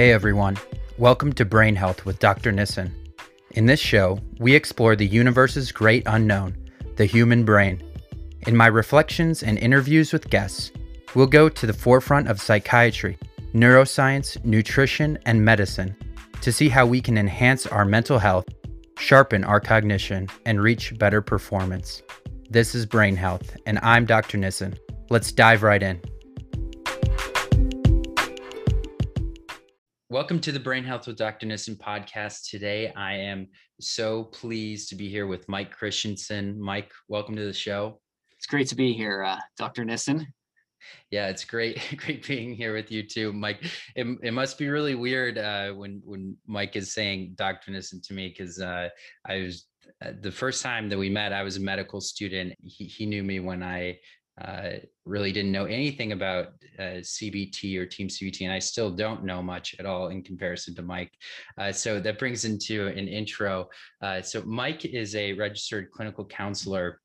Hey everyone, welcome to Brain Health with Dr. Nissen. In this show, we explore the universe's great unknown, the human brain. In my reflections and interviews with guests, we'll go to the forefront of psychiatry, neuroscience, nutrition, and medicine to see how we can enhance our mental health, sharpen our cognition, and reach better performance. This is Brain Health, and I'm Dr. Nissen. Let's dive right in. Welcome to the Brain Health with Dr. Nissen podcast. Today, I am so pleased to be here with Mike Christensen. Mike, welcome to the show. It's great to be here, uh, Dr. Nissen. Yeah, it's great, great being here with you too, Mike. It, it must be really weird uh, when when Mike is saying Dr. Nissen to me because uh, I was uh, the first time that we met. I was a medical student. He he knew me when I uh, really didn't know anything about uh, CBT or Team CBT, and I still don't know much at all in comparison to Mike. Uh, so that brings into an intro. Uh, so Mike is a registered clinical counselor,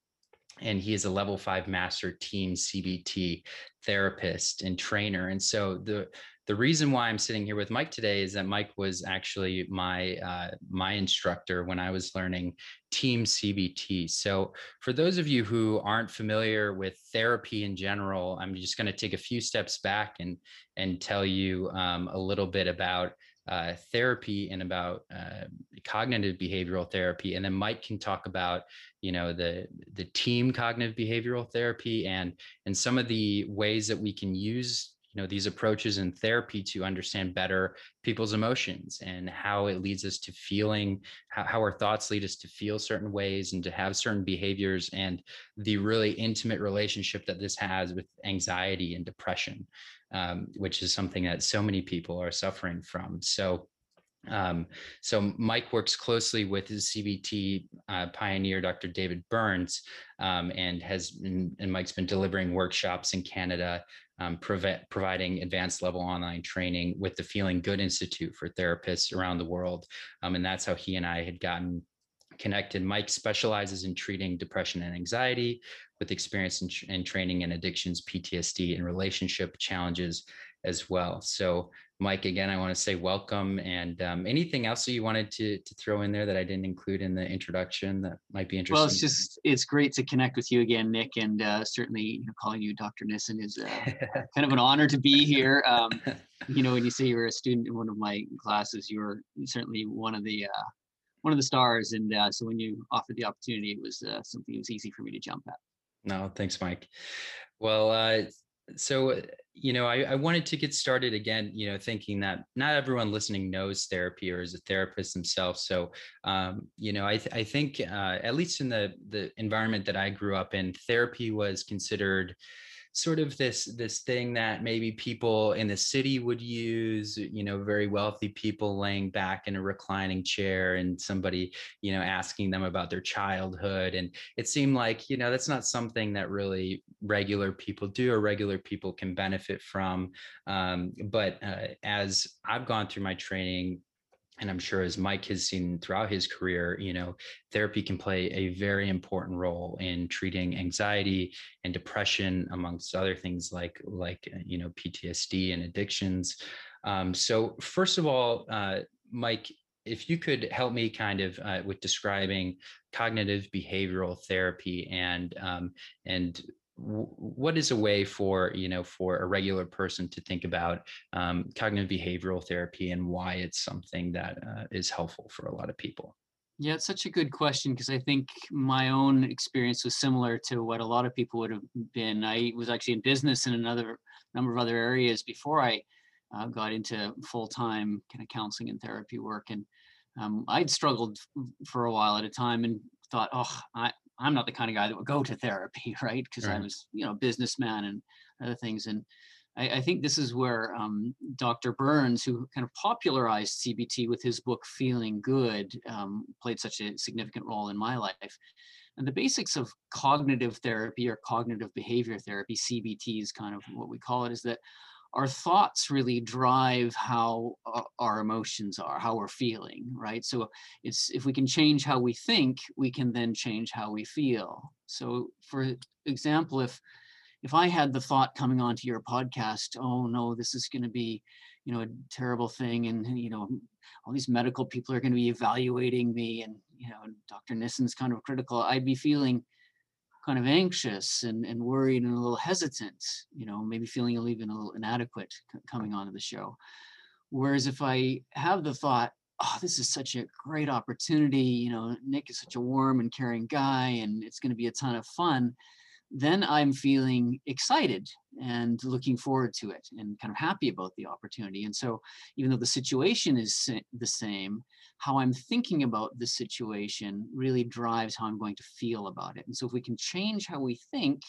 and he is a level five master Team CBT therapist and trainer. And so the the reason why I'm sitting here with Mike today is that Mike was actually my uh, my instructor when I was learning Team CBT. So for those of you who aren't familiar with therapy in general, I'm just going to take a few steps back and and tell you um, a little bit about uh, therapy and about uh, cognitive behavioral therapy, and then Mike can talk about you know the the team cognitive behavioral therapy and and some of the ways that we can use you know these approaches in therapy to understand better people's emotions and how it leads us to feeling how, how our thoughts lead us to feel certain ways and to have certain behaviors and the really intimate relationship that this has with anxiety and depression um, which is something that so many people are suffering from so um, so Mike works closely with his CBT uh, pioneer, Dr. David Burns, um, and has and Mike's been delivering workshops in Canada, um, prov- providing advanced level online training with the Feeling Good Institute for therapists around the world, um, and that's how he and I had gotten connected. Mike specializes in treating depression and anxiety with experience in, in training in addictions, PTSD, and relationship challenges as well. So Mike, again, I want to say welcome. And um, anything else that you wanted to to throw in there that I didn't include in the introduction that might be interesting? Well, it's just it's great to connect with you again, Nick, and uh, certainly you know, calling you Dr. Nissen is uh, kind of an honor to be here. Um, you know, when you say you were a student in one of my classes, you were certainly one of the uh, one of the stars, and uh, so when you offered the opportunity, it was uh, something that was easy for me to jump at. No, thanks, Mike. Well, uh, so you know I, I, wanted to get started again you know thinking that not everyone listening knows therapy or is a therapist themselves. So um, you know i, th- I think uh, at least in the the environment that i grew up in therapy was considered sort of this this thing that maybe people in the city would use you know very wealthy people laying back in a reclining chair and somebody you know asking them about their childhood. And it seemed like you know that's not something that really regular people do or regular people can benefit from. Um, but uh, as i've gone through my training and I'm sure as Mike has seen throughout his career, you know, therapy can play a very important role in treating anxiety and depression, amongst other things like like uh, you know PTSD and addictions. Um, so first of all, uh, Mike, if you could help me kind of uh, with describing cognitive behavioral therapy and um, and what is a way for you know for a regular person to think about um, cognitive behavioral therapy and why it's something that uh, is helpful for a lot of people? Yeah it's such a good question because i think my own experience was similar to what a lot of people would have been. I was actually in business in another number of other areas before i uh, got into full-time kind of counseling and therapy work and um, i'd struggled for a while at a time and thought oh I, I'm not the kind of guy that would go to therapy, right? Because right. I was, you know, businessman and other things. And I, I think this is where um, Dr. Burns, who kind of popularized CBT with his book Feeling Good, um, played such a significant role in my life. And the basics of cognitive therapy or cognitive behavior therapy, CBT is kind of what we call it, is that our thoughts really drive how uh, our emotions are how we're feeling right? So it's if we can change how we think we can then change how we feel. So for example if if i had the thought coming onto your podcast oh no this is going to be you know a terrible thing and you know all these medical people are going to be evaluating me and you know dr nissen's kind of critical i'd be feeling kind of anxious and, and worried and a little hesitant you know maybe feeling even a little inadequate coming onto the show. Whereas if i have the thought oh this is such a great opportunity you know nick is such a warm and caring guy and it's going to be a ton of fun then I'm feeling excited and looking forward to it and kind of happy about the opportunity. And so, even though the situation is the same, how I'm thinking about the situation really drives how I'm going to feel about it. And so, if we can change how we think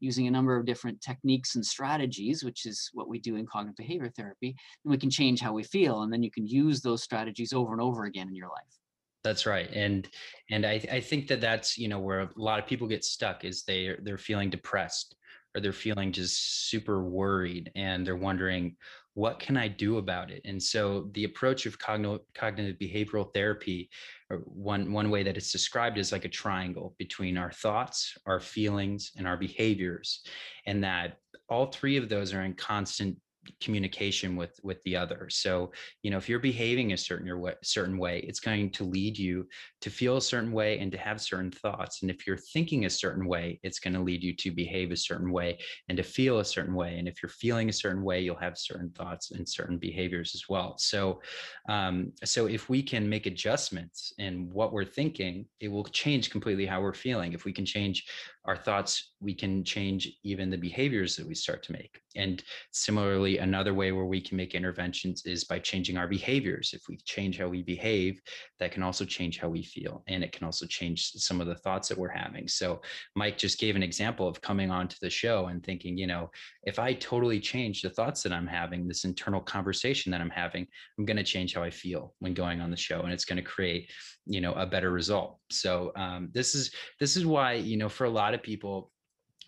using a number of different techniques and strategies, which is what we do in cognitive behavior therapy, then we can change how we feel. And then you can use those strategies over and over again in your life. That's right, and and I I think that that's you know where a lot of people get stuck is they they're feeling depressed or they're feeling just super worried and they're wondering what can I do about it? And so the approach of cognitive cognitive behavioral therapy, or one one way that it's described is like a triangle between our thoughts, our feelings, and our behaviors, and that all three of those are in constant communication with with the other. So you know if you're behaving a certain your way, certain way it's going to lead you to feel a certain way and to have certain thoughts. And if you're thinking a certain way it's going to lead you to behave a certain way and to feel a certain way. And if you're feeling a certain way you'll have certain thoughts and certain behaviors as well. So um, so if we can make adjustments in what we're thinking it will change completely how we're feeling. If we can change our thoughts we can change even the behaviors that we start to make. And similarly another way where we can make interventions is by changing our behaviors. If we change how we behave that can also change how we feel and it can also change some of the thoughts that we're having. So mike just gave an example of coming onto the show and thinking you know if i totally change the thoughts that i'm having this internal conversation that i'm having i'm going to change how i feel when going on the show and it's going to create you know a better result. So um, this is this is why you know for a lot of people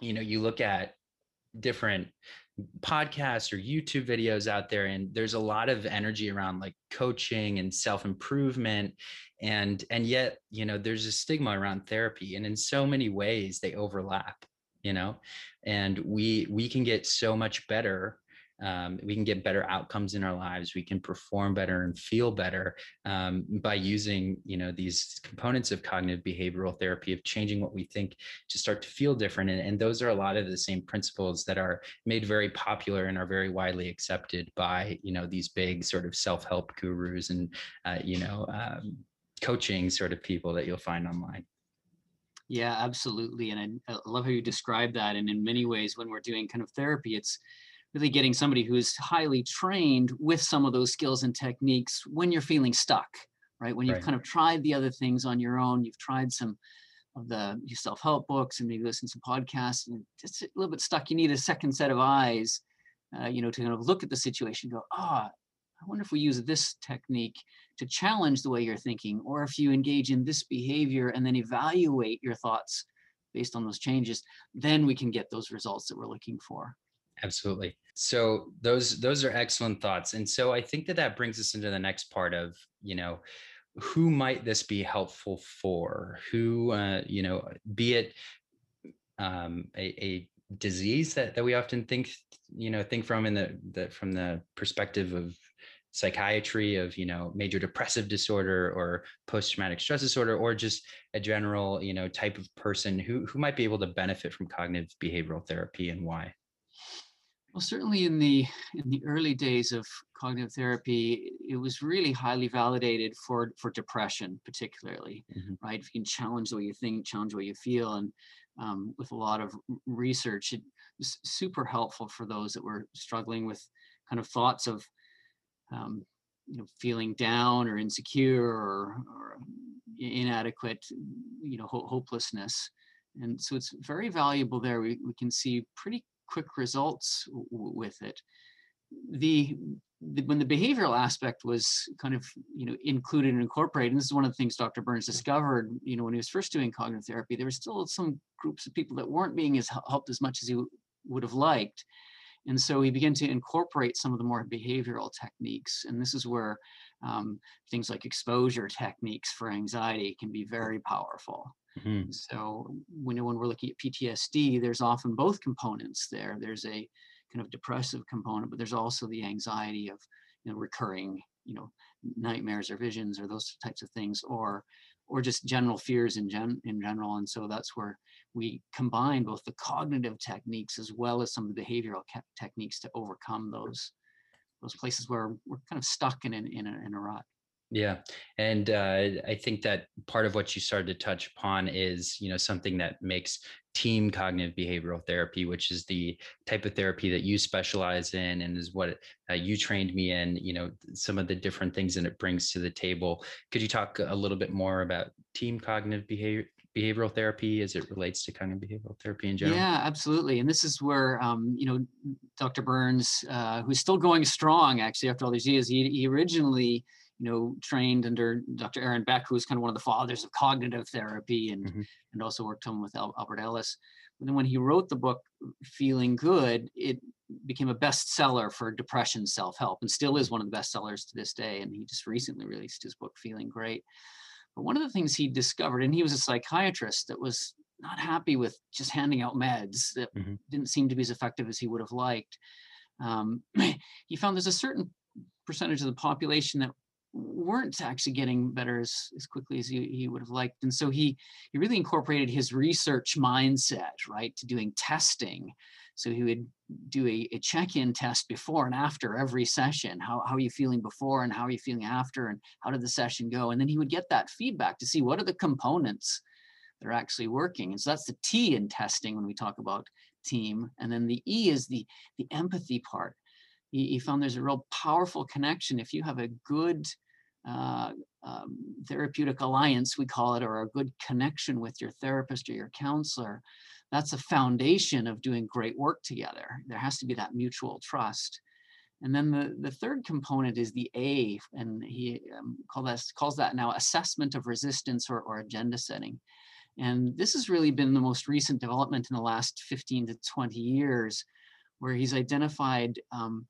you know you look at different podcasts or YouTube videos out there and there's a lot of energy around like coaching and self-improvement and and yet you know there's a stigma around therapy and in so many ways they overlap you know? And we we can get so much better um, we can get better outcomes in our lives. We can perform better and feel better um, by using you know these components of cognitive behavioral therapy of changing what we think to start to feel different. And, and those are a lot of the same principles that are made very popular and are very widely accepted by you know these big sort of self-help gurus and uh, you know um, coaching sort of people that you'll find online. Yeah absolutely. And I, I love how you describe that. And in many ways when we're doing kind of therapy it's really getting somebody who's highly trained with some of those skills and techniques when you're feeling stuck, right? When you've right. kind of tried the other things on your own, you've tried some of the self-help books and maybe listen to some podcasts and just a little bit stuck. You need a second set of eyes, uh, you know, to kind of look at the situation, go, ah, oh, I wonder if we use this technique to challenge the way you're thinking, or if you engage in this behavior and then evaluate your thoughts based on those changes, then we can get those results that we're looking for. Absolutely. So those those are excellent thoughts. And so I think that that brings us into the next part of, you know, who might this be helpful for? Who uh, you know, be it um, a, a disease that, that we often think, you know, think from in the, the from the perspective of psychiatry of you know major depressive disorder or post-traumatic stress disorder or just a general you know type of person who who might be able to benefit from cognitive behavioral therapy and why well, certainly in the in the early days of cognitive therapy, it was really highly validated for for depression, particularly, mm-hmm. right? If you can challenge the way you think, challenge the way you feel, and um, with a lot of research, it was super helpful for those that were struggling with kind of thoughts of, um, you know, feeling down or insecure or, or inadequate, you know, ho- hopelessness. And so it's very valuable there. We, we can see pretty quick results with it. The, the, when the behavioral aspect was kind of you know included and incorporated, and this is one of the things Dr. Burns discovered, you know, when he was first doing cognitive therapy, there were still some groups of people that weren't being as helped as much as he w- would have liked. And so he began to incorporate some of the more behavioral techniques. And this is where um, things like exposure techniques for anxiety can be very powerful. Mm-hmm. So when, when we're looking at PTSD, there's often both components there. There's a kind of depressive component, but there's also the anxiety of you know, recurring, you know, nightmares or visions or those types of things, or or just general fears in gen in general. And so that's where we combine both the cognitive techniques as well as some of the behavioral techniques to overcome those those places where we're kind of stuck in, in, in, a, in a rut. Yeah, and uh, I think that part of what you started to touch upon is, you know, something that makes team cognitive behavioral therapy, which is the type of therapy that you specialize in, and is what uh, you trained me in. You know, some of the different things that it brings to the table. Could you talk a little bit more about team cognitive behavior behavioral therapy as it relates to cognitive behavioral therapy in general? Yeah, absolutely. And this is where, um, you know, Dr. Burns, uh, who's still going strong actually after all these years, he, he originally, you know, trained under Dr. Aaron Beck, who's kind of one of the fathers of cognitive therapy and, mm-hmm. and also worked on with Albert Ellis. But then when he wrote the book, Feeling Good, it became a bestseller for depression self-help and still is one of the bestsellers to this day. And he just recently released his book, Feeling Great. But one of the things he discovered, and he was a psychiatrist that was not happy with just handing out meds that mm-hmm. didn't seem to be as effective as he would have liked. Um, he found there's a certain percentage of the population that weren't actually getting better as, as quickly as he, he would have liked. And so he, he really incorporated his research mindset, right, to doing testing so he would do a, a check-in test before and after every session. How, how are you feeling before and how are you feeling after and how did the session go? And then he would get that feedback to see what are the components that are actually working. And so that's the T in testing when we talk about team. And then the E is the, the empathy part. He, he found there's a real powerful connection. If you have a good uh, um, therapeutic alliance, we call it, or a good connection with your therapist or your counselor, that's a foundation of doing great work together. There has to be that mutual trust. And then the, the third component is the A, and he um, call that, calls that now assessment of resistance or, or agenda setting. And this has really been the most recent development in the last 15 to 20 years, where he's identified um,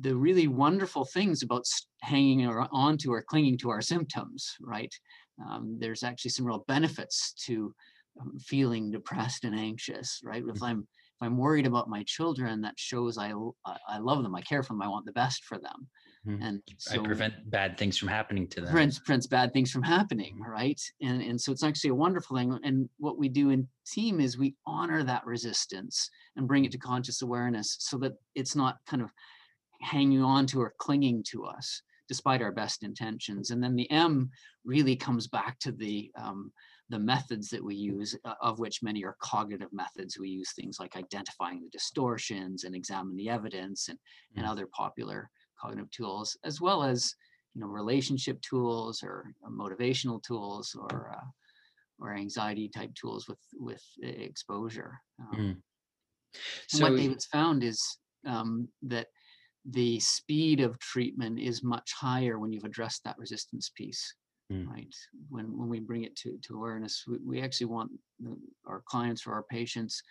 the really wonderful things about hanging on to or clinging to our symptoms, right? Um, there's actually some real benefits to um, feeling depressed and anxious, right? If mm-hmm. I'm if I'm worried about my children, that shows I I love them, I care for them, I want the best for them, mm-hmm. and so I prevent bad things from happening to them. Prevents, prevents bad things from happening, right? And and so it's actually a wonderful thing. And what we do in team is we honor that resistance and bring it to conscious awareness, so that it's not kind of hanging on to or clinging to us despite our best intentions. And then the M really comes back to the um, the methods that we use, uh, of which many are cognitive methods. We use things like identifying the distortions and examine the evidence and, mm. and other popular cognitive tools, as well as you know relationship tools or uh, motivational tools or uh, or anxiety type tools with with exposure. Um, mm. So what David's found is um, that the speed of treatment is much higher when you've addressed that resistance piece mm. right? When when we bring it to to awareness we, we actually want the, our clients or our patients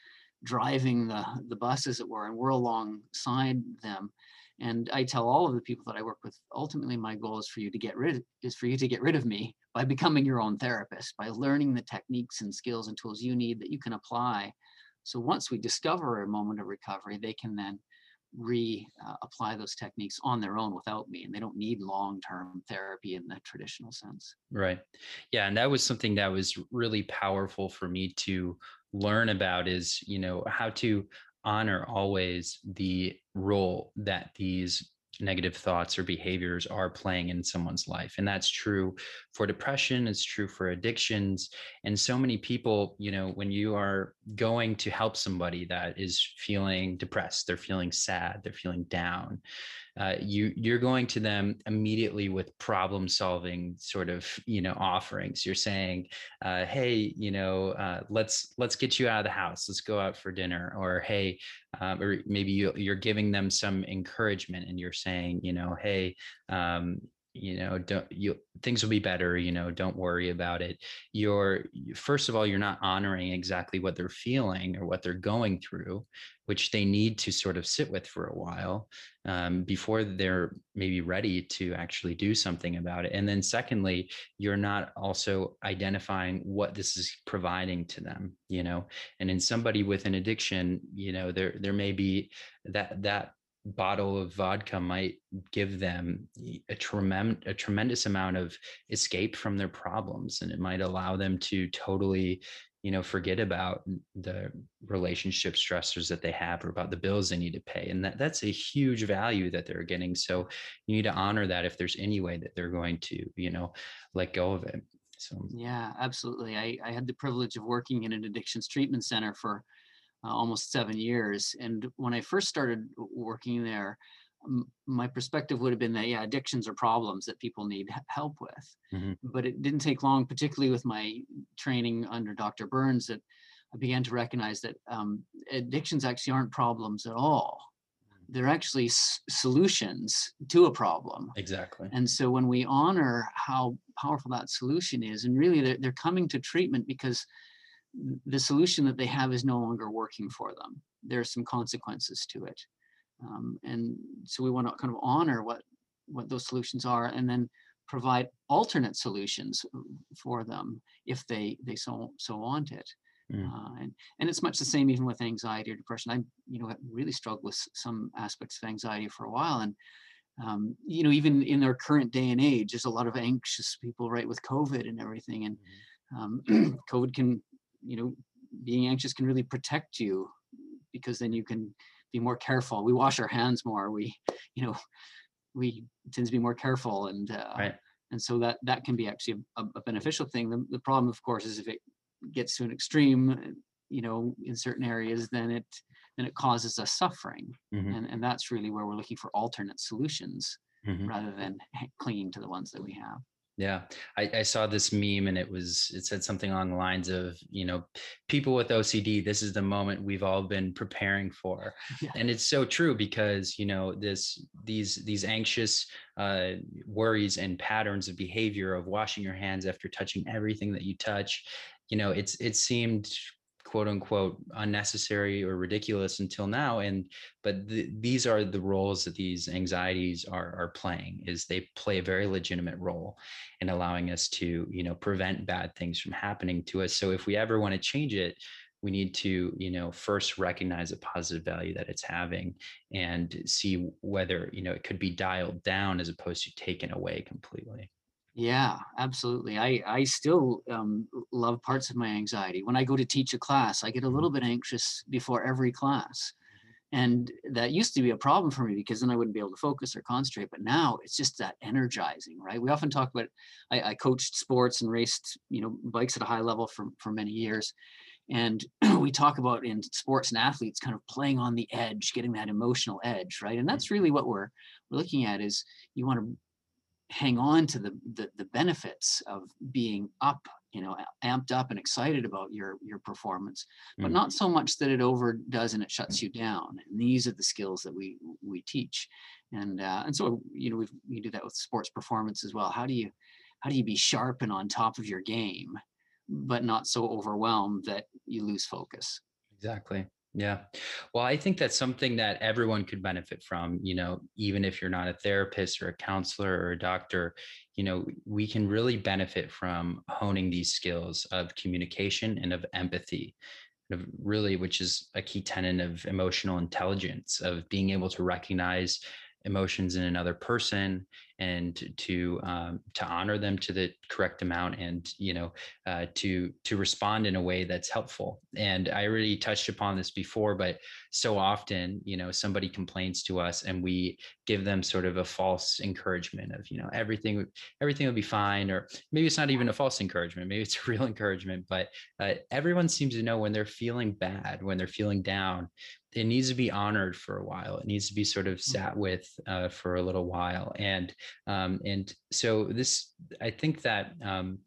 driving the the bus as it were and we're alongside them. And i tell all of the people that i work with ultimately my goal is for you to get rid is for you to get rid of me by becoming your own therapist by learning the techniques and skills and tools you need that you can apply. So once we discover a moment of recovery they can then re-apply uh, those techniques on their own without me and they don't need long-term therapy in the traditional sense. Right. Yeah and that was something that was really powerful for me to learn about is you know how to honor always the role that these negative thoughts or behaviors are playing in someone's life and that's true for depression it's true for addictions and so many people you know when you are going to help somebody that is feeling depressed they're feeling sad they're feeling down uh, you you're going to them immediately with problem solving sort of you know offerings. You're saying uh, hey you know uh, let's let's get you out of the house. Let's go out for dinner. Or hey um, or maybe you, you're giving them some encouragement and you're saying you know hey um, you know don't you things will be better you know don't worry about it. You're first of all you're not honoring exactly what they're feeling or what they're going through which they need to sort of sit with for a while um, before they're maybe ready to actually do something about it. And then secondly you're not also identifying what this is providing to them you know? And in somebody with an addiction you know there there may be that that bottle of vodka might give them a tremendous a tremendous amount of escape from their problems and it might allow them to totally you know forget about the relationship stressors that they have or about the bills they need to pay and that that's a huge value that they're getting so you need to honor that if there's any way that they're going to you know let go of it so. Yeah absolutely i i had the privilege of working in an addictions treatment center for uh, almost seven years and when i first started working there my perspective would have been that yeah addictions are problems that people need help with mm-hmm. but it didn't take long particularly with my training under dr burns that i began to recognize that um, addictions actually aren't problems at all mm. they're actually s- solutions to a problem exactly and so when we honor how powerful that solution is and really they're, they're coming to treatment because the solution that they have is no longer working for them There are some consequences to it um, and so we want to kind of honor what what those solutions are and then provide alternate solutions for them if they they so so want it mm. uh, and and it's much the same even with anxiety or depression i you know really struggled with some aspects of anxiety for a while and um, you know even in our current day and age there's a lot of anxious people right with covid and everything and mm-hmm. um, covid can you know being anxious can really protect you because then you can be more careful. We wash our hands more. We, you know, we tend to be more careful, and uh, right. and so that that can be actually a, a beneficial thing. The, the problem, of course, is if it gets to an extreme, you know, in certain areas, then it then it causes us suffering, mm-hmm. and and that's really where we're looking for alternate solutions mm-hmm. rather than clinging to the ones that we have. Yeah, I, I, saw this meme and it was it said something along the lines of you know people with OCD. This is the moment we've all been preparing for, yeah. and it's so true because you know this these these anxious uh, worries and patterns of behavior of washing your hands after touching everything that you touch. You know, it's it seemed quote unquote unnecessary or ridiculous until now and but the, these are the roles that these anxieties are are playing is they play a very legitimate role in allowing us to you know prevent bad things from happening to us. So if we ever want to change it we need to you know first recognize a positive value that it's having and see whether you know it could be dialed down as opposed to taken away completely yeah, absolutely. I I still um, love parts of my anxiety. When I go to teach a class, I get a little mm-hmm. bit anxious before every class. Mm-hmm. And that used to be a problem for me because then I wouldn't be able to focus or concentrate. But now it's just that energizing, right? We often talk about I, I coached sports and raced, you know, bikes at a high level for, for many years. And we talk about in sports and athletes kind of playing on the edge, getting that emotional edge, right? And that's mm-hmm. really what we're, we're looking at is you want to hang on to the, the, the benefits of being up you know amped up and excited about your your performance but mm. not so much that it overdoes and it shuts you down. And these are the skills that we we teach. And uh, and so you know we we do that with sports performance as well. How do you how do you be sharp and on top of your game but not so overwhelmed that you lose focus? Exactly yeah. Well, I think that's something that everyone could benefit from, you know, even if you're not a therapist or a counselor or a doctor, you know, we can really benefit from honing these skills of communication and of empathy, of really, which is a key tenet of emotional intelligence, of being able to recognize emotions in another person and to um, to honor them to the correct amount and you know uh, to to respond in a way that's helpful. And i already touched upon this before but so often you know somebody complains to us and we give them sort of a false encouragement of you know everything everything will be fine or maybe it's not even a false encouragement maybe it's a real encouragement but uh, everyone seems to know when they're feeling bad when they're feeling down it needs to be honored for a while. It needs to be sort of mm. sat with uh, for a little while, and um, and so this, I think that um,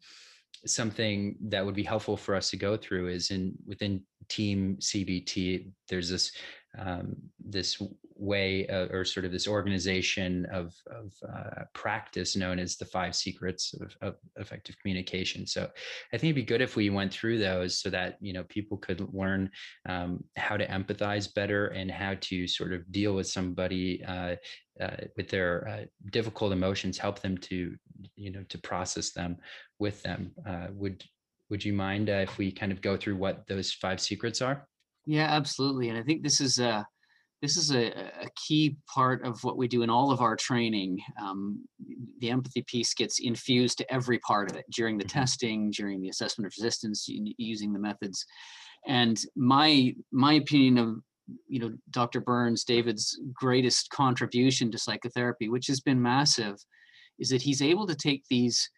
something that would be helpful for us to go through is in within Team CBT. There's this um, this way uh, or sort of this organization of, of uh, practice known as the five secrets of, of, effective communication. So i think it'd be good if we went through those so that you know people could learn um, how to empathize better and how to sort of deal with somebody uh, uh with their uh, difficult emotions help them to you know to process them with them. Uh, would would you mind if we kind of go through what those five secrets are? Yeah absolutely. And i think this is uh this is a, a key part of what we do in all of our training. Um, the empathy piece gets infused to every part of it during the Mhm. testing, during the assessment of resistance, using the methods. And my my opinion of you know Dr. Burns, David's greatest contribution to psychotherapy, which has been massive, is that he's able to take these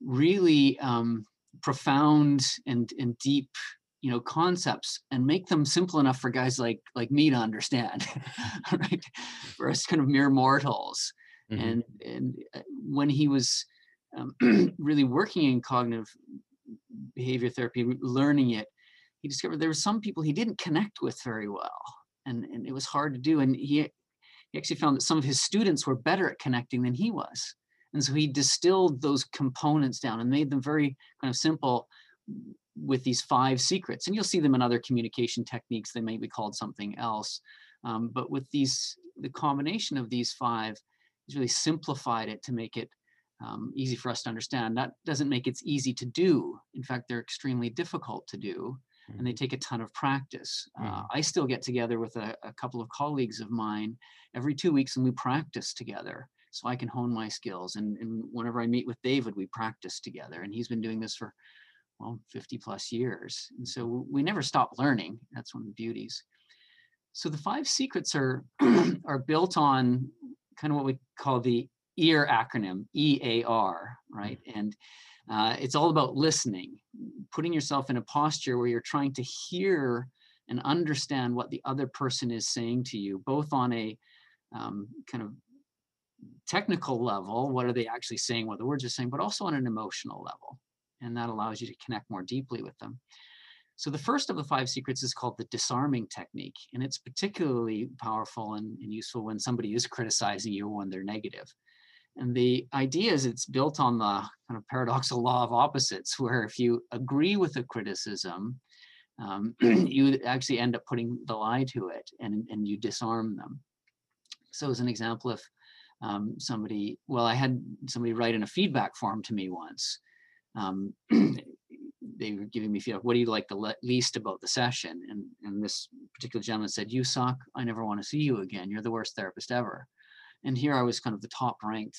really um, profound and and deep you know concepts and make them simple enough for guys like like me to understand right? For us kind of mere mortals. Mhm. and and uh, when he was um, really working in cognitive behavior therapy learning it he discovered there were some people he didn't connect with very well and and it was hard to do and he he actually found that some of his students were better at connecting than he was. And so he distilled those components down and made them very kind of simple with these five secrets and you'll see them in other communication techniques they may be called something else um, but with these the combination of these five has really simplified it to make it um, easy for us to understand. That doesn't make it easy to do. In fact they're extremely difficult to do and they take a ton of practice. Uh, Mhm. i still get together with a, a couple of colleagues of mine every two weeks and we practice together so i can hone my skills and, and whenever i meet with david we practice together and he's been doing this for well 50 plus years and so we never stop learning. That's one of the beauties. So the five secrets are are built on kind of what we call the ear acronym ear right? And uh, it's all about listening putting yourself in a posture where you're trying to hear and understand what the other person is saying to you both on a um, kind of technical level what are they actually saying what the words are saying but also on an emotional level and that allows you to connect more deeply with them. So the first of the five secrets is called the disarming technique, and it's particularly powerful and, and useful when somebody is criticizing you when they're negative. And the idea is it's built on the kind of paradoxical law of opposites, where if you agree with a criticism, um, you actually end up putting the lie to it and, and you disarm them. So as an example, if um, somebody, well, I had somebody write in a feedback form to me once, um, they were giving me feedback. What do you like the le- least about the session? And and this particular gentleman said, "You suck. I never want to see you again. You're the worst therapist ever." And here I was kind of the top ranked,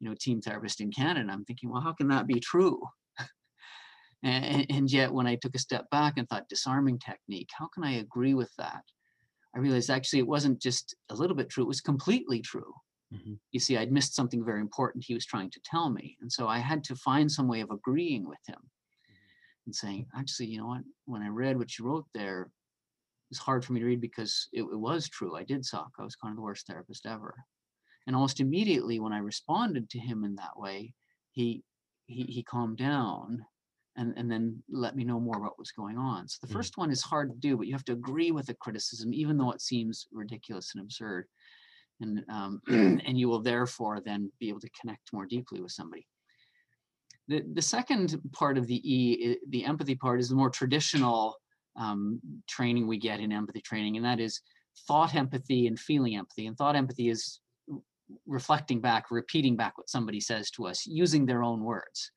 you know, team therapist in Canada. I'm thinking, well, how can that be true? and, and yet, when I took a step back and thought, disarming technique, how can I agree with that? I realized actually it wasn't just a little bit true; it was completely true Mhm. you see, I'd missed something very important he was trying to tell me. And so I had to find some way of agreeing with him and saying, actually, you know what? When I read what you wrote there, it was hard for me to read because it, it was true. I did suck. I was kind of the worst therapist ever. And almost immediately when I responded to him in that way, he he, he calmed down and, and then let me know more about what's going on. So the Mm. first one is hard to do, but you have to agree with the criticism, even though it seems ridiculous and absurd and um, and you will therefore then be able to connect more deeply with somebody. The the second part of the E, the empathy part, is the more traditional um, training we get in empathy training, and that is thought empathy and feeling empathy. And thought empathy is reflecting back, repeating back what somebody says to us using their own words,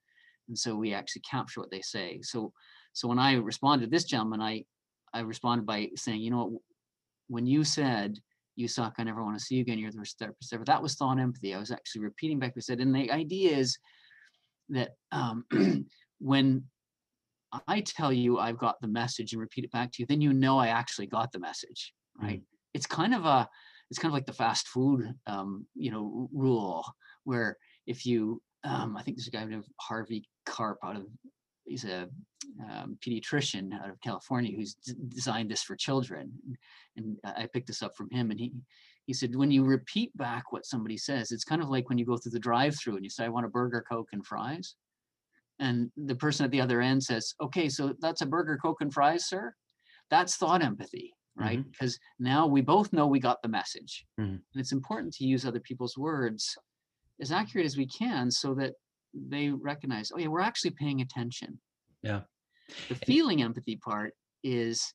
and so we actually capture what they say. So so when I responded to this gentleman, I I responded by saying, you know what, when you said you suck, I never want to see you again, you're the worst therapist ever. That was thought empathy. I was actually repeating back what I said. And the idea is that um, when I tell you I've got the message and repeat it back to you, then you know I actually got the message, right? It's kind of a, it's kind of like the fast food, um, you know, rule where if you, um, I think there's a guy named Harvey Karp out of, he's a um, pediatrician out of California who's d- designed this for children, and I picked this up from him, and he he said when you repeat back what somebody says, it's kind of like when you go through the drive-through and you say, "I want a burger, coke, and fries," and the person at the other end says, "Okay, so that's a burger, coke, and fries, sir." That's thought empathy, right? Because now we both know we got the message, Mhm. and it's important to use other people's words as accurate as we can, so that they recognize, "Oh yeah, we're actually paying attention." Yeah. The feeling empathy part is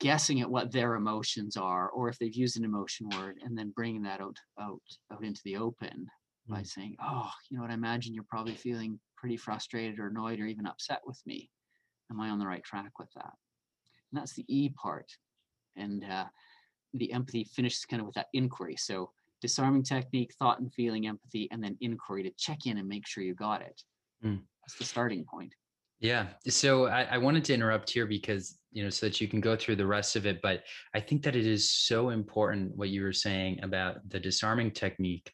guessing at what their emotions are, or if they've used an emotion word, and then bringing that out out out into the open by Mm. saying, "Oh, you know what? I imagine you're probably feeling pretty frustrated or annoyed or even upset with me. Am I on the right track with that?" And that's the E part. And uh, the empathy finishes kind of with that inquiry. So disarming technique, thought and feeling, empathy, and then inquiry to check in and make sure you got it. Mm. That's the starting point. Yeah. So I, I, wanted to interrupt here because, you know, so that you can go through the rest of it. But I think that it is so important what you were saying about the disarming technique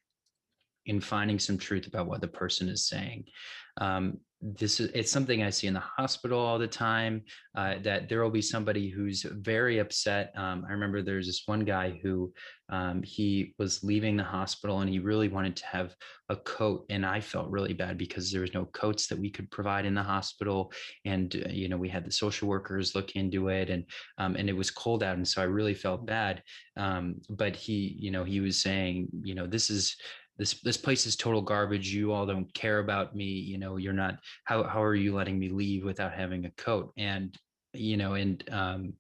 in finding some truth about what the person is saying. Um, this is it's something I see in the hospital all the time. Uh, that there will be somebody who's very upset. Um, I remember there's this one guy who um, he was leaving the hospital and he really wanted to have a coat, and I felt really bad because there was no coats that we could provide in the hospital, and uh, you know we had the social workers look into it, and um, and it was cold out, and so I really felt bad. Um, but he, you know, he was saying, you know, this is this this place is total garbage you all don't care about me you know you're not how how are you letting me leave without having a coat? And you know and um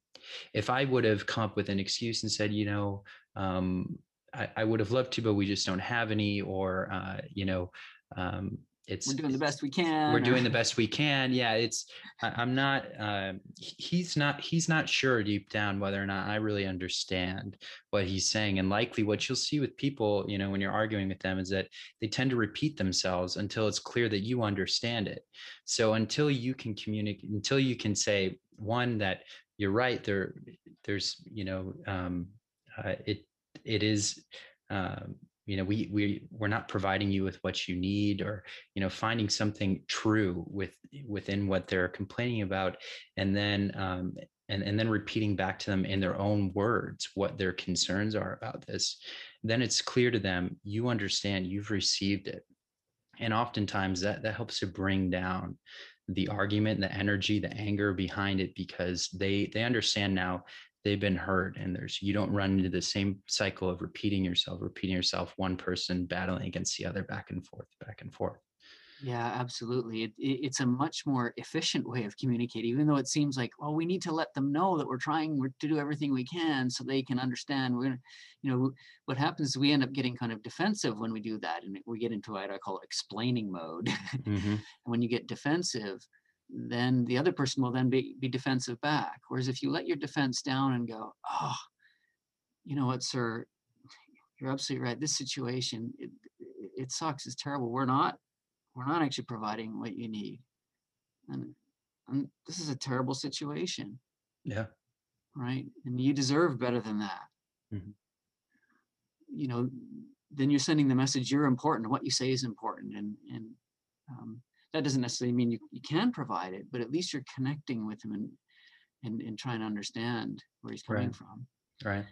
if i would have come up with an excuse and said you know um I, I would have loved to but we just don't have any or uh you know um it's we're doing the best we can we're doing the best we can. Yeah it's I, am not uh, he's not he's not sure deep down whether or not i really understand what he's saying and likely what you'll see with people you know when you're arguing with them is that they tend to repeat themselves until it's clear that you understand it. So until you can communicate until you can say one that you're right there there's you know um, uh, it it is um, you know we we we're not providing you with what you need or you know finding something true with within what they're complaining about and then um, and, and then repeating back to them in their own words what their concerns are about this then it's clear to them you understand you've received it. And oftentimes that that helps to bring down the argument the energy the anger behind it because they they understand now they've been hurt and there's you don't run into the same cycle of repeating yourself repeating yourself one person battling against the other back and forth back and forth. Yeah absolutely. It, it, it's a much more efficient way of communicating even though it seems like well we need to let them know that we're trying to do everything we can so they can understand we're you know what happens is we end up getting kind of defensive when we do that and we get into what i call explaining mode. Mm-hmm. and when you get defensive then the other person will then be, be defensive back. Whereas if you let your defense down and go, oh, you know what, sir, you're absolutely right. This situation, it, it sucks. It's terrible. We're not, we're not actually providing what you need. And, and this is a terrible situation. Yeah. Right. And you deserve better than that. Mm-hmm. You know, then you're sending the message you're important. What you say is important. And, and, um, that doesn't necessarily mean you, you can provide it, but at least you're connecting with him and and, and trying to understand where he's coming right. from. Right.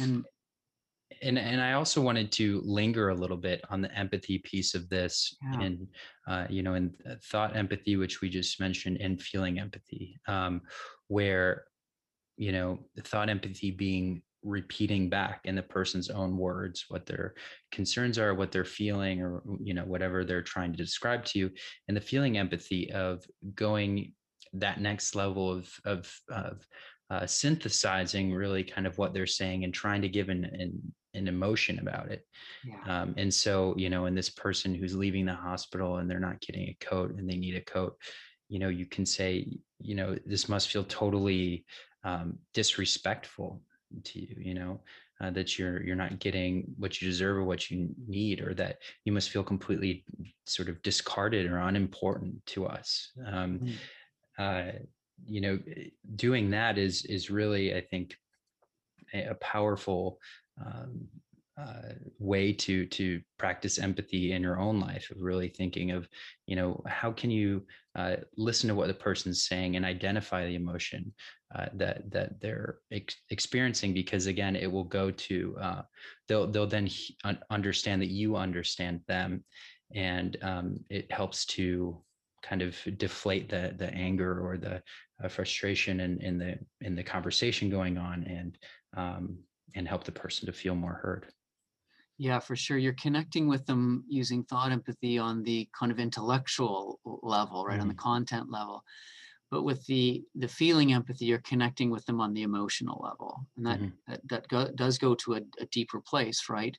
And and and I also wanted to linger a little bit on the empathy piece of this, yeah. and uh, you know, in thought empathy, which we just mentioned, and feeling empathy, um, where you know, thought empathy being repeating back in the person's own words what their concerns are what they're feeling or you know whatever they're trying to describe to you and the feeling empathy of going that next level of of, of uh, synthesizing really kind of what they're saying and trying to give an, an, an emotion about it yeah. um, and so you know in this person who's leaving the hospital and they're not getting a coat and they need a coat you know you can say you know this must feel totally um, disrespectful to you you know uh, that you're you're not getting what you deserve or what you need or that you must feel completely sort of discarded or unimportant to us um, mm. uh, you know eh, doing that is is really i think a, a powerful um, uh, way to to practice empathy in your own life of really thinking of you know how can you uh, listen to what the person's saying and identify the emotion uh, that that they're ex- experiencing because again it will go to uh, they'll they'll then he- understand that you understand them and um, it helps to kind of deflate the the anger or the uh, frustration in, in the in the conversation going on and um, and help the person to feel more heard yeah, for sure. You're connecting with them using thought empathy on the kind of intellectual level, right, mm-hmm. on the mm-hmm. content level. But with the the feeling empathy, you're connecting with them on the emotional level, and that mm-hmm. that, that go, does go to a, a deeper place, right?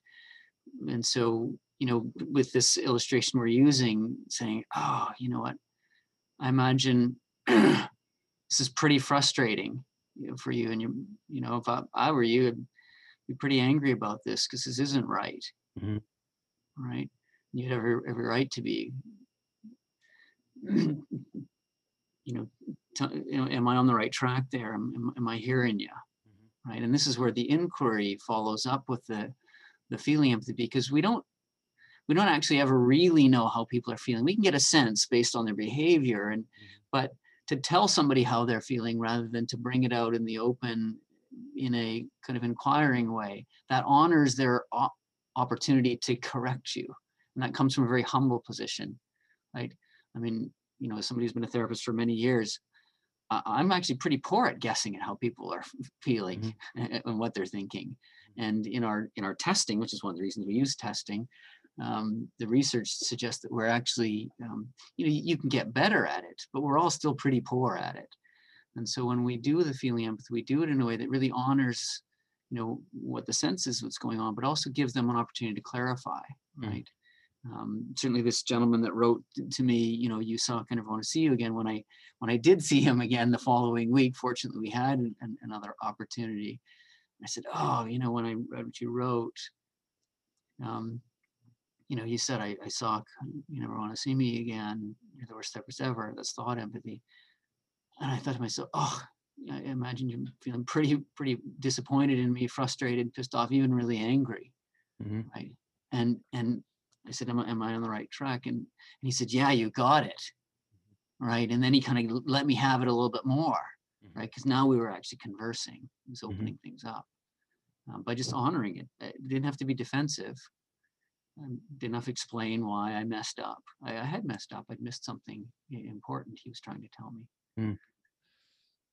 And so, you know, with this illustration we're using, saying, "Oh, you know what? I imagine this is pretty frustrating you know, for you, and you, you know, if I, I were you." Be pretty angry about this because this isn't right. Mhm. Right? You have every, every right to be, you know, t- am I on the right track there? Am, am, am I hearing you? Right. And this is where the inquiry follows up with the the feeling empathy because we don't we don't actually ever really know how people are feeling. We can get a sense based on their behavior and but to tell somebody how they're feeling rather than to bring it out in the open in a kind of inquiring way that honors their op- opportunity to correct you. And that comes from a very humble position right? I mean you know as somebody who's been a therapist for many years i'm actually pretty poor at guessing at how people are feeling and what they're thinking. And in our in our testing which is one of the reasons we use testing um, the research suggests that we're actually um, you know you can get better at it but we're all still pretty poor at it and so when we do the feeling empathy we do it in a way that really honors you know what the sense is what's going on but also gives them an opportunity to clarify Mm. right um, certainly this gentleman that wrote to me you know you saw kind of want to see you again when i when i did see him again the following week fortunately we had an, an- another opportunity i said oh you know when i read what you wrote um, you know, you said, I, I saw, you never want to see me again. You're the worst therapist ever. That's thought empathy. And I thought to myself, oh, I imagine you're feeling pretty, pretty disappointed in me, frustrated, pissed off, even really angry. Mhm. Right. And, and I said, am I, am I on the right track? And, and he said, yeah, you got it. Right. And then he kind of let me have it a little bit more. Mhm. Right. Because now we were actually conversing, He was Mhm. opening things up um, by just honoring it. It didn't have to be defensive. Um, didn't have to explain why I messed up. I, I had messed up. I'd missed something important he was trying to tell me.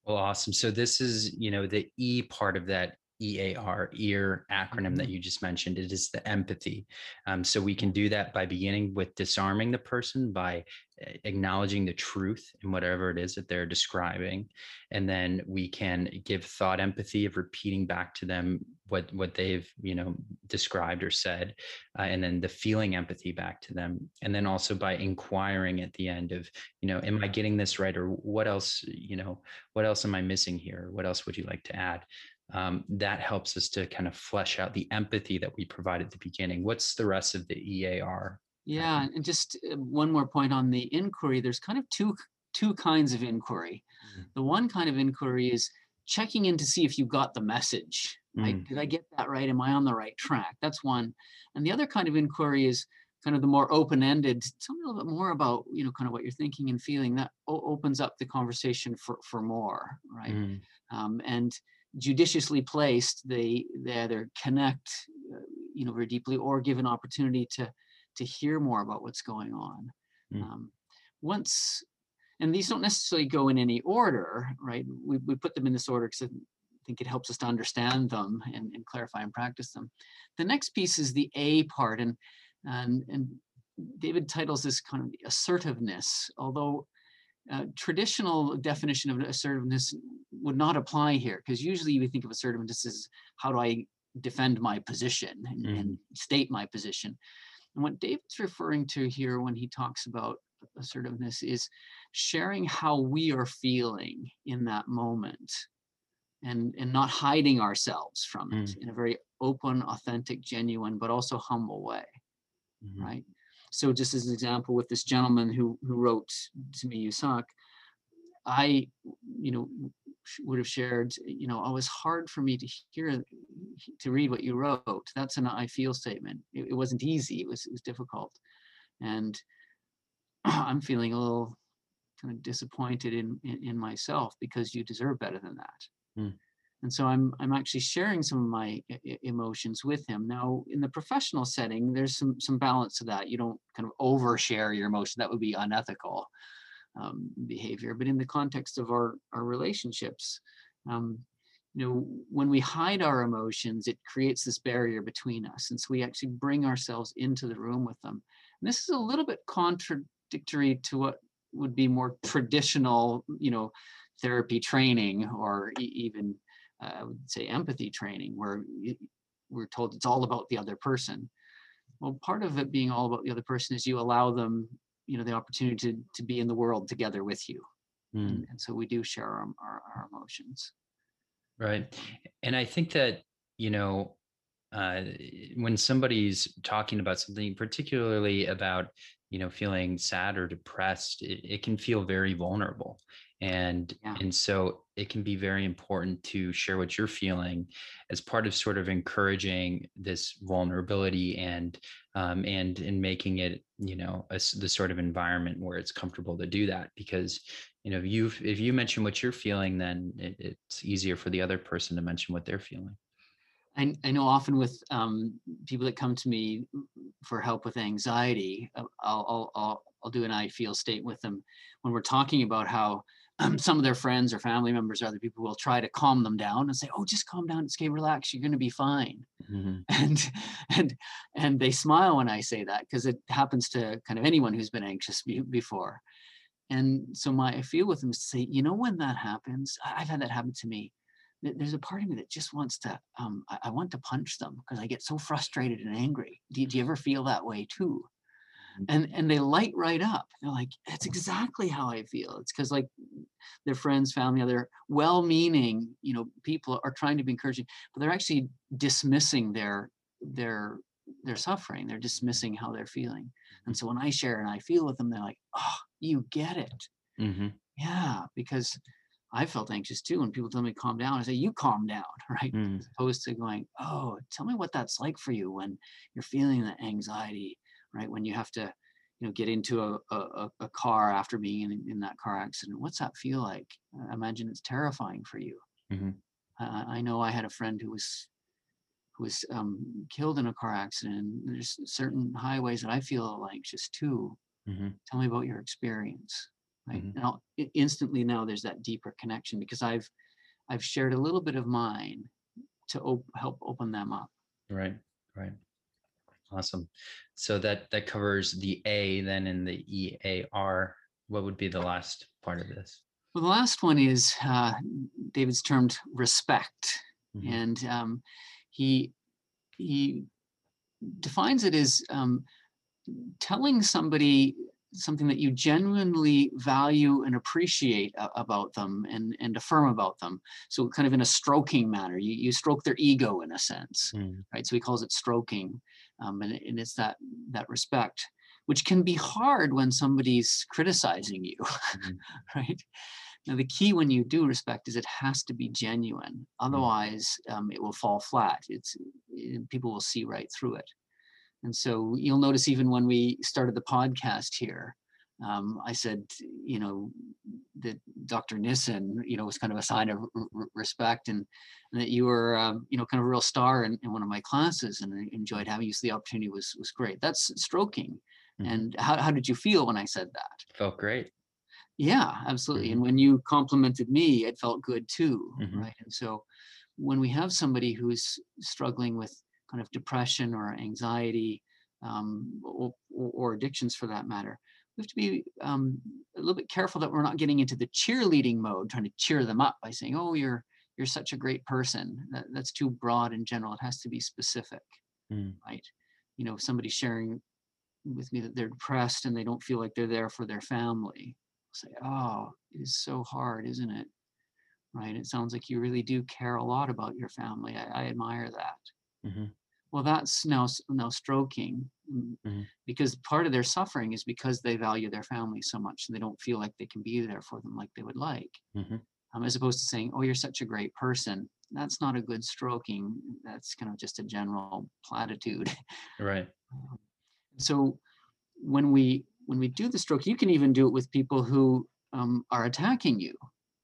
Well, awesome. So this is, you know, the E part of that EAR, EAR acronym that you just mentioned. It is the empathy. Um, so we can do that by beginning with disarming the person by uh, acknowledging the truth in whatever it is that they're describing, and then we can give thought empathy of repeating back to them what what they've you know described or said, uh, and then the feeling empathy back to them, and then also by inquiring at the end of you know, am I getting this right, or what else you know what else am I missing here? What else would you like to add? Um, that helps us to kind of flesh out the empathy that we provide at the beginning. What's the rest of the EAR? Yeah, and just uh, one more point on the inquiry. There's kind of two two kinds of inquiry. Mhm. The one kind of inquiry is checking in to see if you got the message. Right? Mm. Did I get that right? Am I on the right track? That's one. And the other kind of inquiry is kind of the more open-ended. Tell me a little bit more about you know kind of what you're thinking and feeling. That o- opens up the conversation for for more. Right? Mm. um, and judiciously placed, they they either connect, uh, you know, very deeply, or give an opportunity to to hear more about what's going on. Mm. Um, once, and these don't necessarily go in any order, right? We we put them in this order because I think it helps us to understand them and, and clarify and practice them. The next piece is the A part, and and and David titles this kind of assertiveness, although uh, traditional definition of assertiveness would not apply here because usually we think of assertiveness as how do I defend my position and, Mhm. and state my position. And what David's referring to here when he talks about assertiveness is sharing how we are feeling in that moment and, and not hiding ourselves from it in a very open, authentic, genuine, but also humble way Mhm. right? So just as an example with this gentleman who who wrote to me, Yusak, I, you know, would have shared, you know, oh, it was hard for me to hear, to read what you wrote. That's an I feel statement. It, it wasn't easy. It was it was difficult, and I'm feeling a little kind of disappointed in in, in myself because you deserve better than that. Hmm. And so I'm I'm actually sharing some of my emotions with him. Now in the professional setting, there's some some balance to that. You don't kind of overshare your emotion. That would be unethical um, behavior. But in the context of our our relationships, um, you know, when we hide our emotions, it creates this barrier between us, and so we actually bring ourselves into the room with them. And this is a little bit contradictory to what would be more traditional, you know, therapy training or e- even I would say empathy training, where we're told it's all about the other person. Well, part of it being all about the other person is you allow them, you know, the opportunity to to be in the world together with you, Mm. and, and so we do share our, our, our emotions. Right. And I think that, you know, uh, when somebody's talking about something, particularly about you know feeling sad or depressed, it, it can feel very vulnerable, and Yeah. and so it can be very important to share what you're feeling as part of sort of encouraging this vulnerability and um, and in making it you know a the sort of environment where it's comfortable to do that. Because you know if you if you mention what you're feeling then it, it's easier for the other person to mention what they're feeling I, I know often with um, people that come to me for help with anxiety, uh, I'll, I'll, I'll, I'll do an I feel state with them when we're talking about how um, some of their friends or family members or other people will try to calm them down and say, oh, just calm down, it's okay, relax, you're going to be fine. Mhm. And, and, and they smile when I say that because it happens to kind of anyone who's been anxious before. And so my I feel with them is to say, you know, when that happens, I've had that happen to me there's a part of me that just wants to um i, I want to punch them because i get so frustrated and angry. Do, you- do you ever feel that way too? Mhm. and and they light right up. They're like that's exactly how i feel. It's because like their friends family other well-meaning you know people are trying to be encouraging but they're actually dismissing their their their suffering. They're dismissing how they're feeling. And so when i share and i feel with them they're like oh you get it. Mhm. yeah because I felt anxious too. When people tell me calm down, I say, you calm down, right? Mm. As opposed to going, oh, tell me what that's like for you when you're feeling the anxiety, right? When you have to, you know, get into a, a, a- car after being in, in that car accident. What's that feel like? I imagine it's terrifying for you. Mhm. I, I know I had a friend who was who was um, killed in a car accident. and There's certain highways that I feel a little anxious too Mhm. tell me about your experience right Mhm. and I'll, instantly now there's that deeper connection because i've i've shared a little bit of mine to op- help open them up Right, right. Awesome. So that that covers the A then in the E A R. What would be the last part of this? well the last one is uh, david's termed respect Mhm. and um, he he defines it as um, telling somebody something that you genuinely value and appreciate a- about them and, and affirm about them. So kind of in a stroking manner, you, you stroke their ego in a sense, Mm. right? So he calls it stroking. Um, and, and it's that, that respect, which can be hard when somebody's criticizing you, Mhm. right? Now, the key when you do respect is it has to be genuine. Otherwise, um, it will fall flat. It's eh, people will see right through it. And so you'll notice even when we started the podcast here, um, I said, you know, that Dr. Nissen, you know, was kind of a sign of r- respect and, and that you were, um, you know, kind of a real star in, in one of my classes and I enjoyed having you. So the opportunity was, was great. That's stroking. Mhm. And how, how did you feel when I said that? Felt great. Yeah, absolutely. And when you complimented me, it felt good too, Mhm. right? And so when we have somebody who's struggling with kind of depression or anxiety um, or, or, addictions for that matter, we have to be um, a little bit careful that we're not getting into the cheerleading mode, trying to cheer them up by saying, "Oh, you're you're such a great person." That, that's too broad in general. It has to be specific, Mm. right? You know, if somebody's sharing with me that they're depressed and they don't feel like they're there for their family say, oh, it is so hard, isn't it? Right? It sounds like you really do care a lot about your family. I, I admire that. Mhm. Well, that's now now stroking mm, Mhm. because part of their suffering is because they value their family so much and they don't feel like they can be there for them like they would like. Mhm. Um, as opposed to saying, "Oh, you're such a great person." That's not a good stroking. That's kind of just a general platitude. Right. so when we when we do the stroke you can even do it with people who um, are attacking you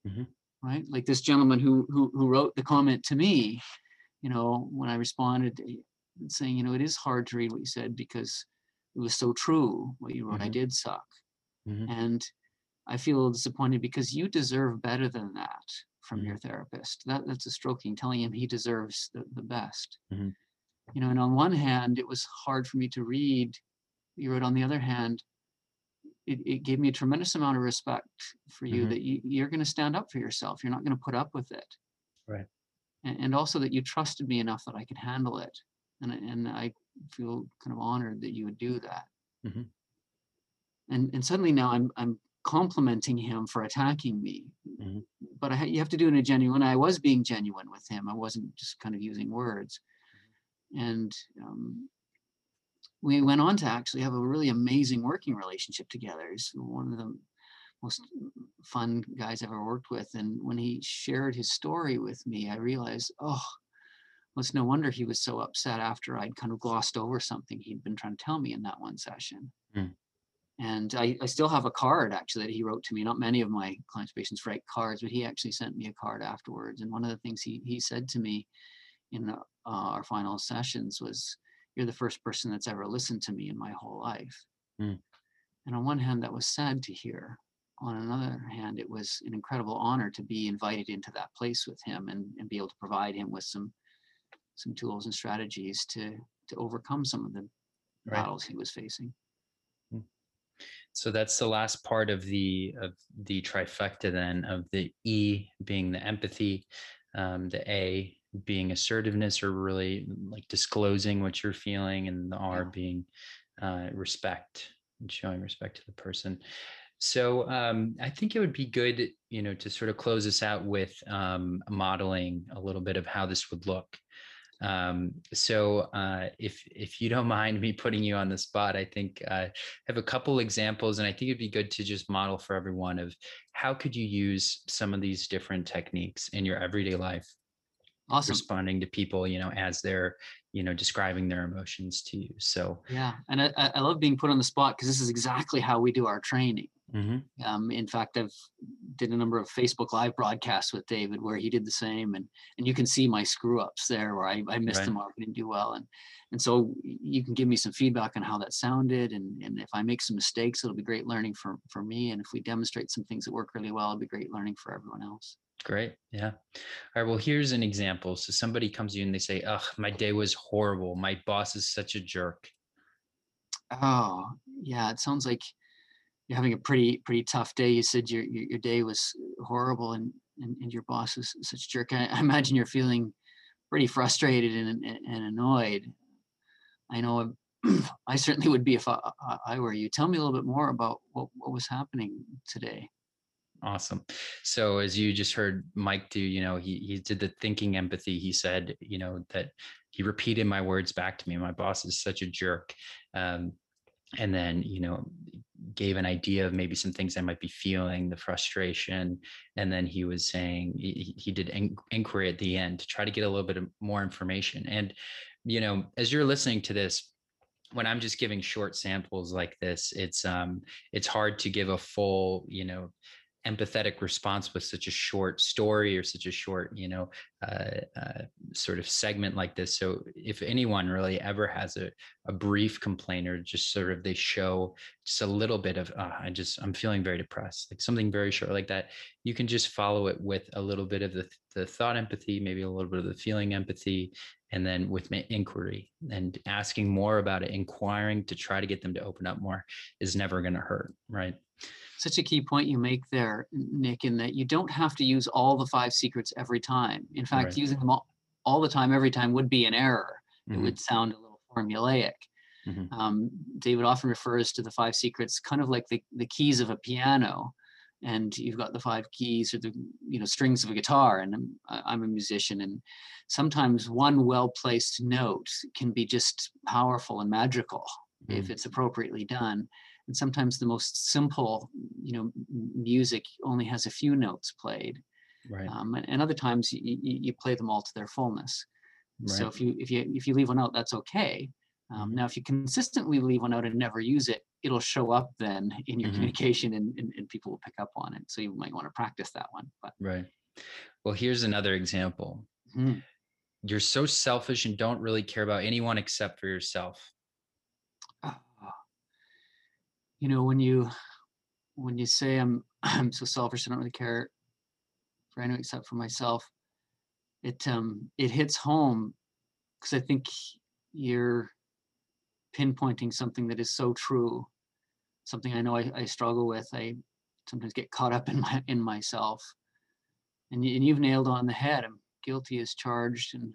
Mhm. right like this gentleman who, who who wrote the comment to me you know when i responded eh, saying you know it is hard to read what you said because it was so true what you wrote i Mhm. did suck Mhm. and i feel disappointed because you deserve better than that from Mhm. your therapist that, that's a stroking telling him he deserves the, the best Mhm. you know and on one hand it was hard for me to read you wrote on the other hand it, it gave me a tremendous amount of respect for you Mhm. that you, you're going to stand up for yourself you're not going to put up with it Right. And, also that you trusted me enough that i could handle it and, I- and i feel kind of honored that you would do that Mhm. and and suddenly now i'm i'm complimenting him for attacking me Mhm. but I, you have to do it in a genuine i was being genuine with him i wasn't just kind of using words and um, we went on to actually have a really amazing working relationship together. He's one of the most fun guys I've ever worked with. And when he shared his story with me, I realized, oh, well, it's no wonder he was so upset after I'd kind of glossed over something he'd been trying to tell me in that one session. Mm. And I, I still have a card actually that he wrote to me. Not many of my clients' patients write cards, but he actually sent me a card afterwards. And one of the things he, he said to me in uh, our final sessions was, You're the first person that's ever listened to me in my whole life. Mm. And on one hand, that was sad to hear. On another hand, it was an incredible honor to be invited into that place with him and, and be able to provide him with some some tools and strategies to to overcome some of the right. battles he was facing. So that's the last part of the of the trifecta then of the E being the empathy, um, the A being assertiveness or really like disclosing what you're feeling, and the R being uh, respect and showing respect to the person. So um, I think it would be good, you know, to sort of close this out with um, modeling a little bit of how this would look. Um, so uh, if if you don't mind me putting you on the spot, I think uh, I have a couple examples, and I think it'd be good to just model for everyone of how could you use some of these different techniques in your everyday life, awesome. responding to people, you know, as they're you know describing their emotions to you. So yeah, and I, I love being put on the spot because this is exactly how we do our training. Mm-hmm. Um, in fact, I've did a number of Facebook Live broadcasts with David where he did the same, and and you can see my screw ups there where I, I missed right. mark and didn't do well, and and so you can give me some feedback on how that sounded, and and if I make some mistakes, it'll be great learning for for me, and if we demonstrate some things that work really well, it'll be great learning for everyone else. Great. Yeah. All right. Well, here's an example. So somebody comes to you and they say, "Ugh, my day was horrible. My boss is such a jerk." Oh, yeah. It sounds like you're having a pretty pretty tough day. You said your your, your day was horrible and, and, and your boss is such a jerk. I, I imagine you're feeling pretty frustrated and, and, and annoyed. I know I certainly would be if I, I, were you. Tell me a little bit more about what, what was happening today. Awesome. So as you just heard Mike do, you know, he he did the thinking empathy. He said, you know, that he repeated my words back to me. My boss is such a jerk. Um, and then you know gave an idea of maybe some things i might be feeling the frustration and then he was saying he, he did in, inquiry at the end to try to get a little bit more information and you know as you're listening to this when i'm just giving short samples like this it's um it's hard to give a full you know empathetic response with such a short story or such a short you know uh, uh, sort of segment like this. So if anyone really ever has a, a brief complaint or just sort of they show just a little bit of uh, i just i'm feeling very depressed like something very short like that you can just follow it with a little bit of the, the thought empathy maybe a little bit of the feeling empathy and then with inquiry. And asking more about it inquiring to try to get them to open up more is never going to hurt right such a key point you make there, Nick, in that you don't have to use all the five secrets every time. In fact, right. using them all, all the time, every time would be an error. Mm-hmm. It would sound a little formulaic. Mm-hmm. Um, David often refers to the five secrets kind of like the, the keys of a piano. And you've got the five keys or the you know strings of a guitar, and I'm, I'm a musician, and sometimes one well-placed note can be just powerful and magical mm-hmm. if it's appropriately done and sometimes the most simple you know music only has a few notes played right um, and, and, other times you, you, play them all to their fullness right. so if you if you if you leave one out that's okay um, mm-hmm. now if you consistently leave one out and never use it it'll show up then in your mm-hmm. communication and, and, and, people will pick up on it so you might want to practice that one but right well here's another example mm-hmm. you're so selfish and don't really care about anyone except for yourself you know when you when you say i'm i'm so selfish i don't really care for anyone except for myself it um it hits home because i think you're pinpointing something that is so true something i know I, I struggle with i sometimes get caught up in my in myself and, you, and you've nailed on the head i'm guilty as charged and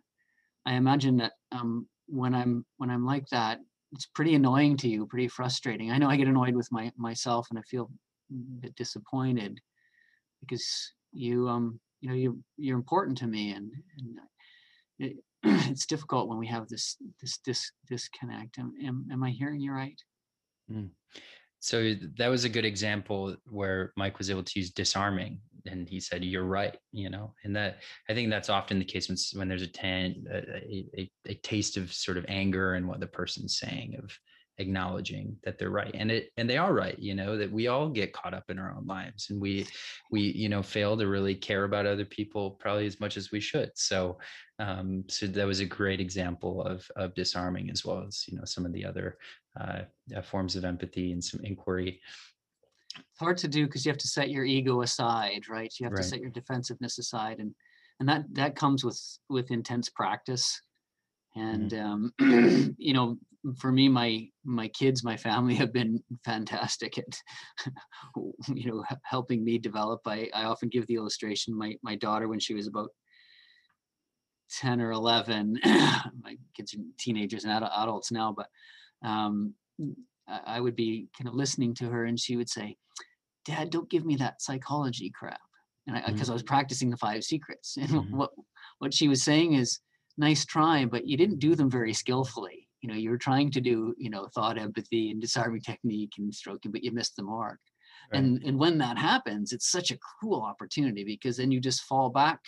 i imagine that um when i'm when i'm like that it's pretty annoying to you, pretty frustrating. I know I get annoyed with my myself and I feel a bit disappointed because you um you know you you're important to me and and it, it's difficult when we have this this this disconnect. Am, am, am I hearing you right? Mm. So that was a good example where Mike was able to use disarming, and he said, "You're right," you know, and that I think that's often the case when when there's a, tan, a, a, a taste of sort of anger and what the person's saying of acknowledging that they're right and it and they are right you know that we all get caught up in our own lives and we we you know fail to really care about other people probably as much as we should so um so that was a great example of of disarming as well as you know some of the other uh, uh forms of empathy and some inquiry it's hard to do because you have to set your ego aside right you have right. to set your defensiveness aside and and that that comes with with intense practice and mm-hmm. um, you know for me my my kids my family have been fantastic at you know helping me develop i i often give the illustration my my daughter when she was about 10 or 11 my kids are teenagers and adults now but um, i would be kind of listening to her and she would say dad don't give me that psychology crap and because I, mm-hmm. I was practicing the five secrets and mm-hmm. what what she was saying is nice try, but you didn't do them very skillfully. You know, you were trying to do, you know, thought empathy and disarming technique and stroking, but you missed the mark. Right. And and when that happens, it's such a cool opportunity because then you just fall back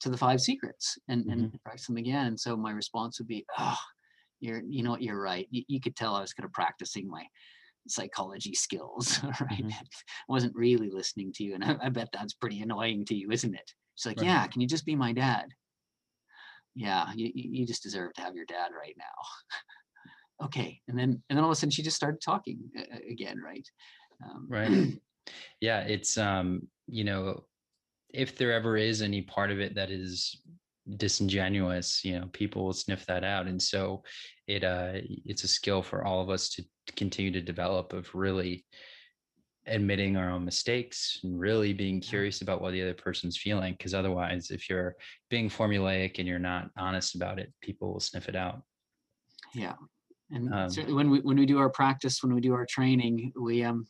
to the five secrets and, mm-hmm. and practice them again. And so my response would be, oh, you're, you know what, you're right. You, you could tell I was kind of practicing my psychology skills, right? Mm-hmm. I wasn't really listening to you. And I, I, bet that's pretty annoying to you, isn't it? She's like, right. yeah, can you just be my dad? yeah, you, you just deserve to have your dad right now. okay. And then, and then all of a sudden she just started talking again. Right. Um, right. yeah. It's, um, you know, if there ever is any part of it that is disingenuous, you know, people will sniff that out. And so it, uh, it's a skill for all of us to, continue to develop of really, admitting our own mistakes and really being curious about what the other person's feeling because otherwise if you're being formulaic and you're not honest about it people will sniff it out. Yeah and um, when we when we do our practice when we do our training we um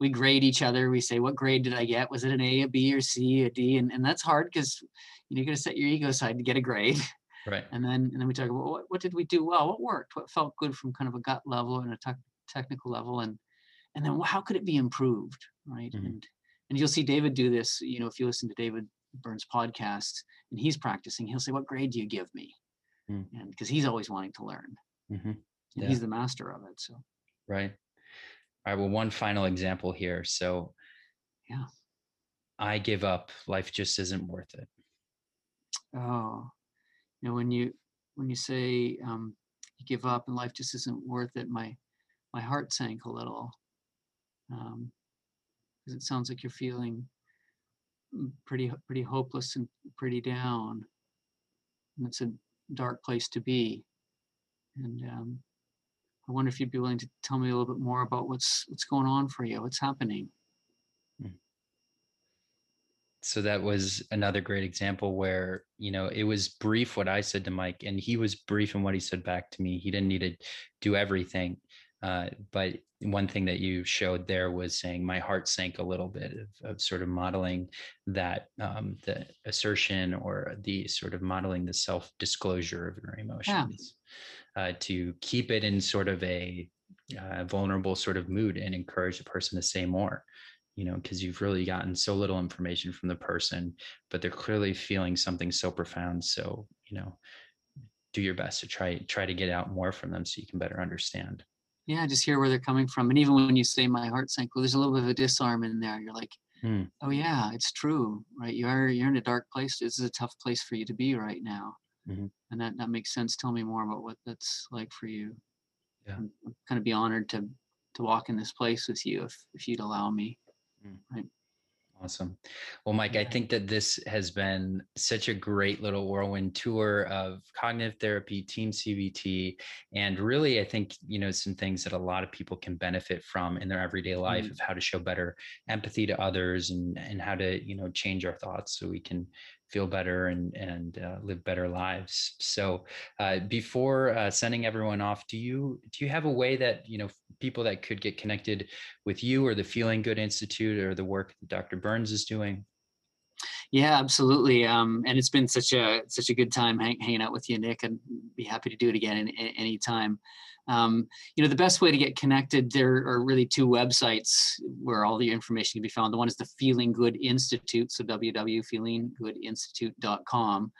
we grade each other we say what grade did i get? Was it an a a b or c a d? And, and that's hard because you know, you're going to set your ego aside to get a grade. Right. And then and then we talk about what, what did we do well? What worked? What felt good from kind of a gut level and a te- technical level? And and then how could it be improved right? Mm-hmm. and and you'll see david do this you know if you listen to david burns podcast and he's practicing he'll say what grade do you give me? Mm. and because he's always wanting to learn. Mm-hmm. yeah. he's the master of it so. Right. All right well one final example here. So yeah. I give up. Life just isn't worth it oh. You know when you when you say um you give up and life just isn't worth it my my heart sank a little. Um, because it sounds like you're feeling mm, pretty pretty hopeless and pretty down. And it's a dark place to be. And um, i wonder if you'd be willing to tell me a little bit more about what's what's going on for you what's happening. So that was another great example where you know it was brief what i said to mike and he was brief in what he said back to me he didn't need to do everything uh, but one thing that you showed there was saying my heart sank a little bit of, of sort of modeling that um, the assertion or the sort of modeling the self disclosure of your emotions yeah. uh, to keep it in sort of a uh, vulnerable sort of mood and encourage the person to say more you know because you've really gotten so little information from the person but they're clearly feeling something so profound so you know do your best to try try to get out more from them so you can better understand yeah just hear where they're coming from and even when you say my heart sank well there's a little bit of a disarm in there you're like hmm. oh yeah it's true right you are you're in a dark place this is a tough place for you to be right now mm-hmm. and that that makes sense tell me more about what that's like for you yeah I'm, I'm kind of be honored to to walk in this place with you if if you'd allow me. Right Awesome. Well, Mike, I think that this has been such a great little whirlwind tour of cognitive therapy, team CBT, and really, I think, you know, some things that a lot of people can benefit from in their everyday life mm. of how to show better empathy to others and, and how to, you know, change our thoughts so we can feel better and and uh, live better lives. So, uh, before uh, sending everyone off, do you do you have a way that you know people that could get connected with you or the Feeling Good Institute or the work that Dr. Burns is doing? Yeah, absolutely. Um, and it's been such a such a good time hang, hanging out with you, Nick, and be happy to do it again in, in, any time. Um, you know, the best way to get connected, there are really two websites where all the information can be found. The one is the Feeling Good Institute, so www.feelinggoodinstitute.com.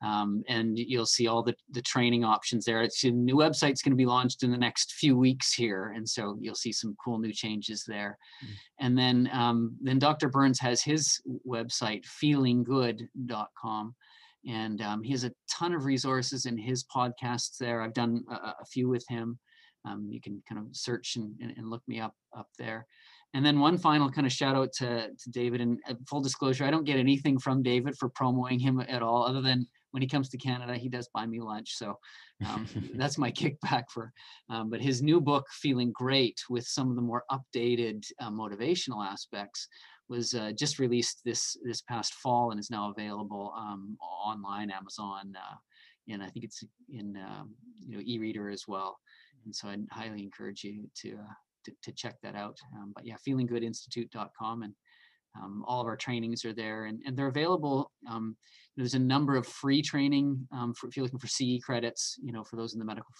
Um, and you'll see all the, the training options there. It's a new website's going to be launched in the next few weeks here, and so you'll see some cool new changes there. Mm. And then um, then Dr. Burns has his website, feelinggood.com, and um, he has a ton of resources in his podcasts there. I've done a, a few with him. Um, you can kind of search and, and, and look me up up there. And then one final kind of shout out to, to David and uh, full disclosure, I don't get anything from David for promoting him at all, other than when he comes to Canada, he does buy me lunch. So um, that's my kickback for. Um, but his new book, Feeling Great, with some of the more updated uh, motivational aspects, was uh, just released this this past fall and is now available um, online, Amazon, uh, and I think it's in um, you know e-reader as well. And so I highly encourage you to uh, to, to, check that out. Um, but yeah, feelinggoodinstitute.com and um, all of our trainings are there and, and they're available. Um, there's a number of free training um, for, if you're looking for CE credits, you know, for those in the medical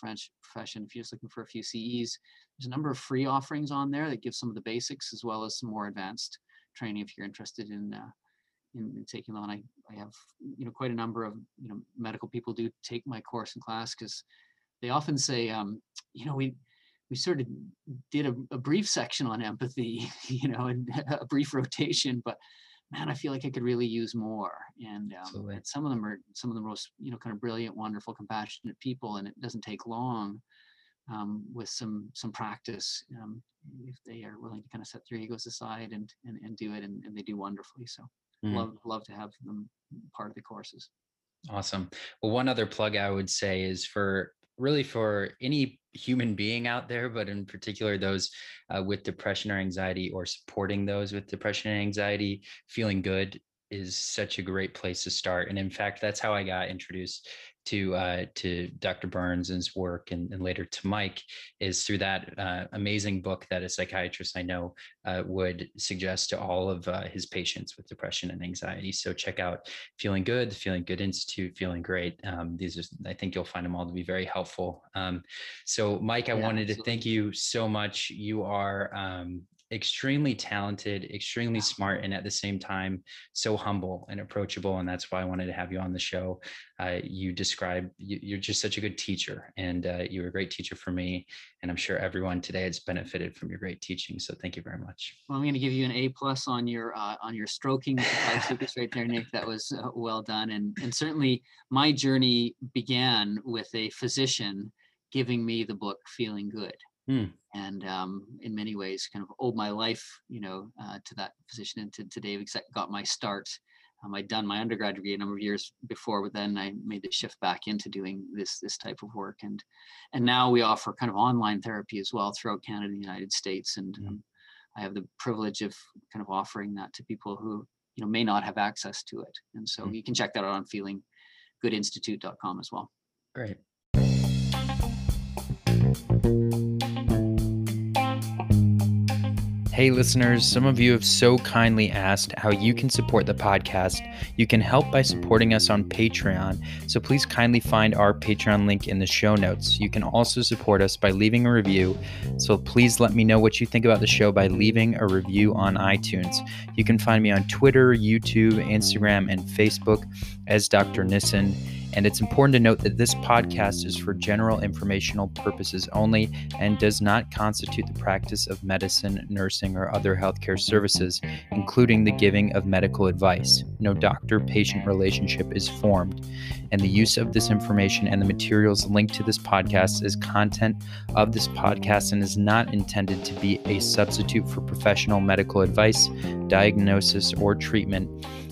profession, if you're just looking for a few CEs, there's a number of free offerings on there that give some of the basics as well as some more advanced training if you're interested in, uh, in, in, taking on. I, I have, you know, quite a number of, you know, medical people do take my course in class because they often say, um, you know, we, we sort of did a, a, brief section on empathy, you know, and a brief rotation, but man, I feel like I could really use more. And, um, and, some of them are some of the most, you know, kind of brilliant, wonderful, compassionate people, and it doesn't take long um, with some some practice um, if they are willing to kind of set their egos aside and and, and do it, and, and they do wonderfully. So mm. love love to have them part of the courses. Awesome. Well, one other plug I would say is for really for any human being out there, but in particular those uh, with depression or anxiety or supporting those with depression and anxiety, feeling good is such a great place to start. And in fact, that's how I got introduced to uh, to Dr. Burns' and his work and, and, later to Mike is through that uh, amazing book that a psychiatrist I know uh, would suggest to all of uh, his patients with depression and anxiety. So check out Feeling Good, Feeling Good Institute, Feeling Great. Um, these are, I think you'll find them all to be very helpful. Um, so Mike, I yeah, wanted absolutely. to thank you so much. You are um, extremely talented, extremely smart, and at the same time, so humble and approachable. And that's why I wanted to have you on the show. Uh, you describe, you, are just such a good teacher, and uh, you were a great teacher for me. And I'm sure everyone today has benefited from your great teaching. So thank you very much. Well, I'm going to give you an A plus on your uh, on your stroking right there, Nick. That was uh, well done. And and certainly my journey began with a physician giving me the book Feeling Good. Mm. And um, in many ways, kind of owed my life, you know, uh, to that position and to, to Dave. Got my start. Um, I'd done my undergrad degree a number of years before, but then I made the shift back into doing this this type of work. And and now we offer kind of online therapy as well throughout Canada and the United States. And mm. um, I have the privilege of kind of offering that to people who you know may not have access to it. And so mm. you can check that out on feelinggoodinstitute.com as well. Great. Hey, listeners, some of you have so kindly asked how you can support the podcast. You can help by supporting us on Patreon, so please kindly find our Patreon link in the show notes. You can also support us by leaving a review, so please let me know what you think about the show by leaving a review on iTunes. You can find me on Twitter, YouTube, Instagram, and Facebook as Dr. Nissen. And it's important to note that this podcast is for general informational purposes only and does not constitute the practice of medicine, nursing, or other healthcare services, including the giving of medical advice. No doctor patient relationship is formed. And the use of this information and the materials linked to this podcast is content of this podcast and is not intended to be a substitute for professional medical advice, diagnosis, or treatment